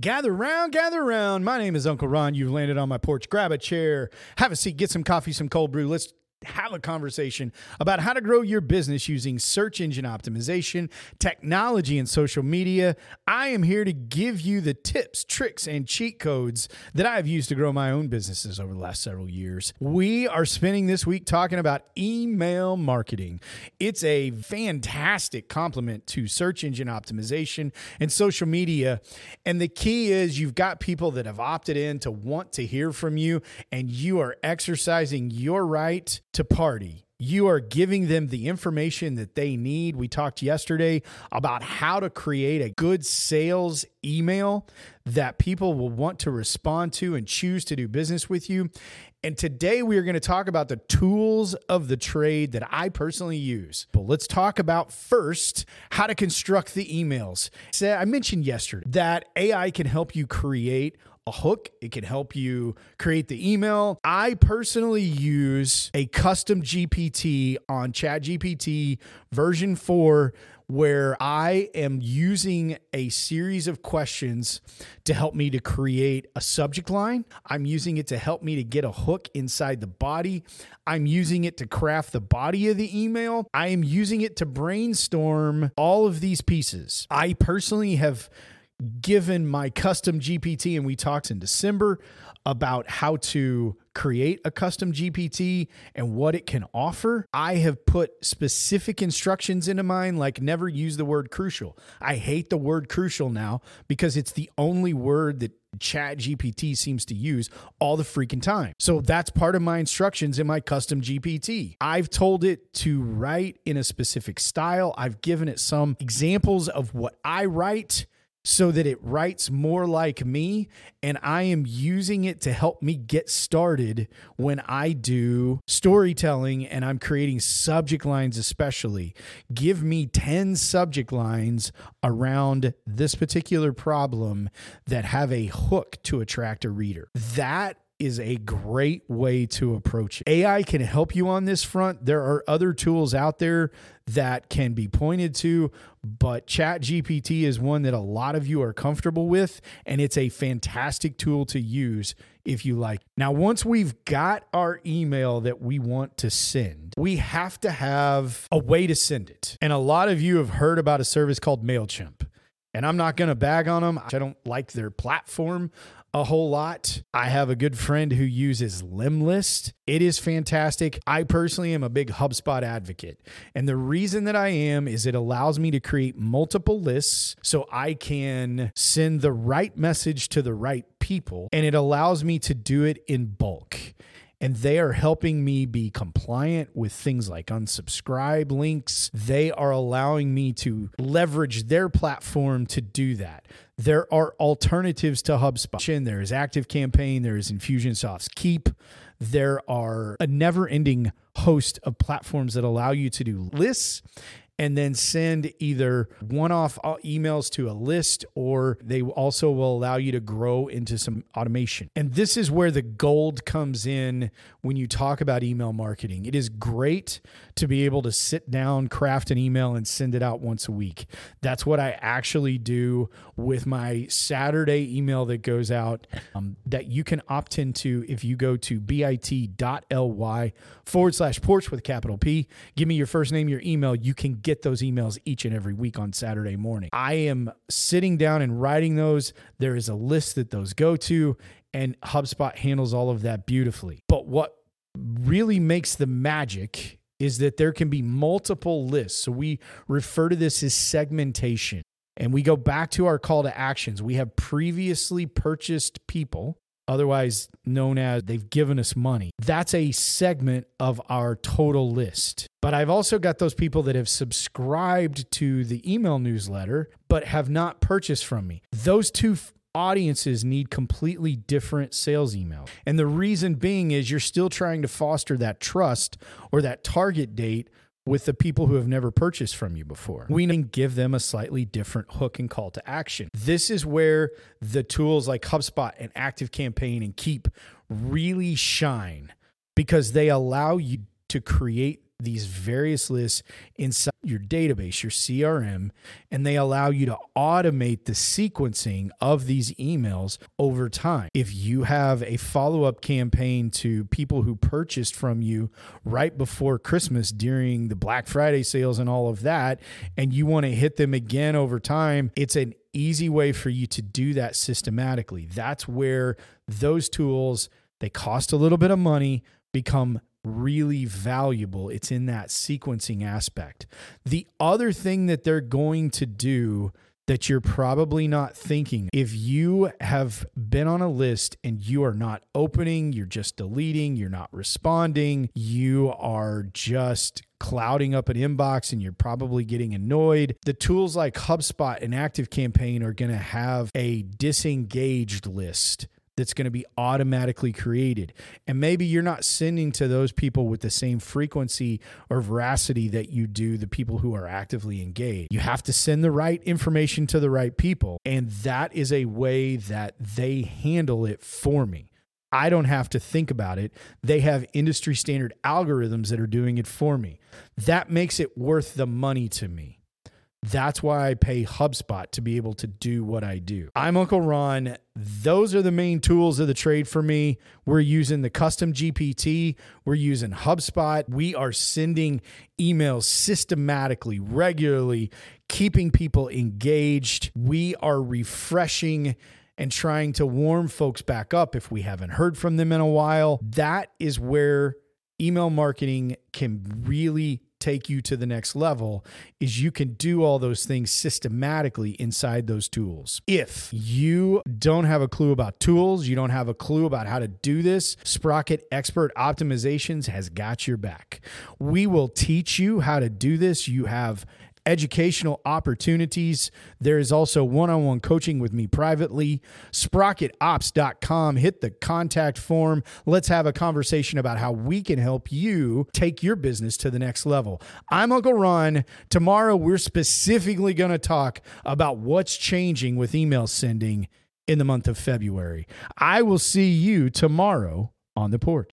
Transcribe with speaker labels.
Speaker 1: Gather round, gather round. My name is Uncle Ron. You've landed on my porch. Grab a chair, have a seat, get some coffee, some cold brew. Let's have a conversation about how to grow your business using search engine optimization, technology, and social media. I am here to give you the tips, tricks, and cheat codes that I have used to grow my own businesses over the last several years. We are spending this week talking about email marketing. It's a fantastic complement to search engine optimization and social media. And the key is you've got people that have opted in to want to hear from you, and you are exercising your right to party. You are giving them the information that they need. We talked yesterday about how to create a good sales email that people will want to respond to and choose to do business with you. And today we are going to talk about the tools of the trade that I personally use. But let's talk about first how to construct the emails. So I mentioned yesterday that AI can help you create a hook. It can help you create the email. I personally use a custom GPT on ChatGPT version 4 where I am using a series of questions to help me to create a subject line. I'm using it to help me to get a hook inside the body. I'm using it to craft the body of the email. I am using it to brainstorm all of these pieces. I personally have given my custom GPT, and we talked in December about how to create a custom GPT and what it can offer. I have put specific instructions into mine, like never use the word crucial. I hate the word crucial now because it's the only word that chat gpt seems to use all the freaking time so that's part of my instructions in my custom gpt i've told it to write in a specific style i've given it some examples of what i write so that it writes more like me and I am using it to help me get started when I do storytelling and I'm creating subject lines especially. Give me 10 subject lines around this particular problem that have a hook to attract a reader. That is a great way to approach it. AI can help you on this front. There are other tools out there that can be pointed to, but ChatGPT is one that a lot of you are comfortable with, and it's a fantastic tool to use if you like. Now, once we've got our email that we want to send, we have to have a way to send it. And a lot of you have heard about a service called MailChimp. And I'm not going to bag on them. I don't like their platform a whole lot. I have a good friend who uses Lemlist. It is fantastic. I personally am a big HubSpot advocate. And the reason that I am is it allows me to create multiple lists so I can send the right message to the right people. And it allows me to do it in bulk and they are helping me be compliant with things like unsubscribe links. They are allowing me to leverage their platform to do that. There are alternatives to HubSpot. There is Active Campaign, there is Infusionsoft's Keap. There are a never ending host of platforms that allow you to do lists and then send either one off emails to a list or they also will allow you to grow into some automation. And this is where the gold comes in when you talk about email marketing. It is great to be able to sit down, craft an email, and send it out once a week. That's what I actually do with my Saturday email that goes out um, that you can opt into if you go to bit.ly forward slash porch with capital P. Give me your first name, your email. You can get get those emails each and every week on Saturday morning. I am sitting down and writing those. There is a list that those go to, and HubSpot handles all of that beautifully. But what really makes the magic is that there can be multiple lists. So we refer to this as segmentation. And we go back to our call to actions. We have previously purchased people otherwise known as they've given us money. That's a segment of our total list. But I've also got those people that have subscribed to the email newsletter, but have not purchased from me. Those two audiences need completely different sales email. And the reason being is you're still trying to foster that trust or that target date with the people who have never purchased from you before. We can give them a slightly different hook and call to action. This is where the tools like HubSpot and Active Campaign and Keap really shine because they allow you to create these various lists inside your database, your CRM, and they allow you to automate the sequencing of these emails over time. If you have a follow up campaign to people who purchased from you right before Christmas during the Black Friday sales and all of that, and you want to hit them again over time, it's an easy way for you to do that systematically. That's where those tools, they cost a little bit of money, become really valuable. It's in that sequencing aspect. The other thing that they're going to do that you're probably not thinking. If you have been on a list and you are not opening, you're just deleting, you're not responding, you are just clouding up an inbox and you're probably getting annoyed. The tools like HubSpot and ActiveCampaign are going to have a disengaged list that's going to be automatically created. And maybe you're not sending to those people with the same frequency or veracity that you do the people who are actively engaged. You have to send the right information to the right people. And that is a way that they handle it for me. I don't have to think about it. They have industry standard algorithms that are doing it for me. That makes it worth the money to me. That's why I pay HubSpot to be able to do what I do. I'm Uncle Ron. Those are the main tools of the trade for me. We're using the custom GPT, we're using HubSpot. We are sending emails systematically, regularly, keeping people engaged. We are refreshing and trying to warm folks back up if we haven't heard from them in a while. That is where email marketing can really take you to the next level is you can do all those things systematically inside those tools. If you don't have a clue about tools, you don't have a clue about how to do this, Sprocket Expert Optimizations has got your back. We will teach you how to do this. You have educational opportunities. There is also one on one coaching with me privately. SprocketOps.com. Hit the contact form. Let's have a conversation about how we can help you take your business to the next level. I'm Uncle Ron. Tomorrow, we're specifically going to talk about what's changing with email sending in the month of February. I will see you tomorrow on the porch.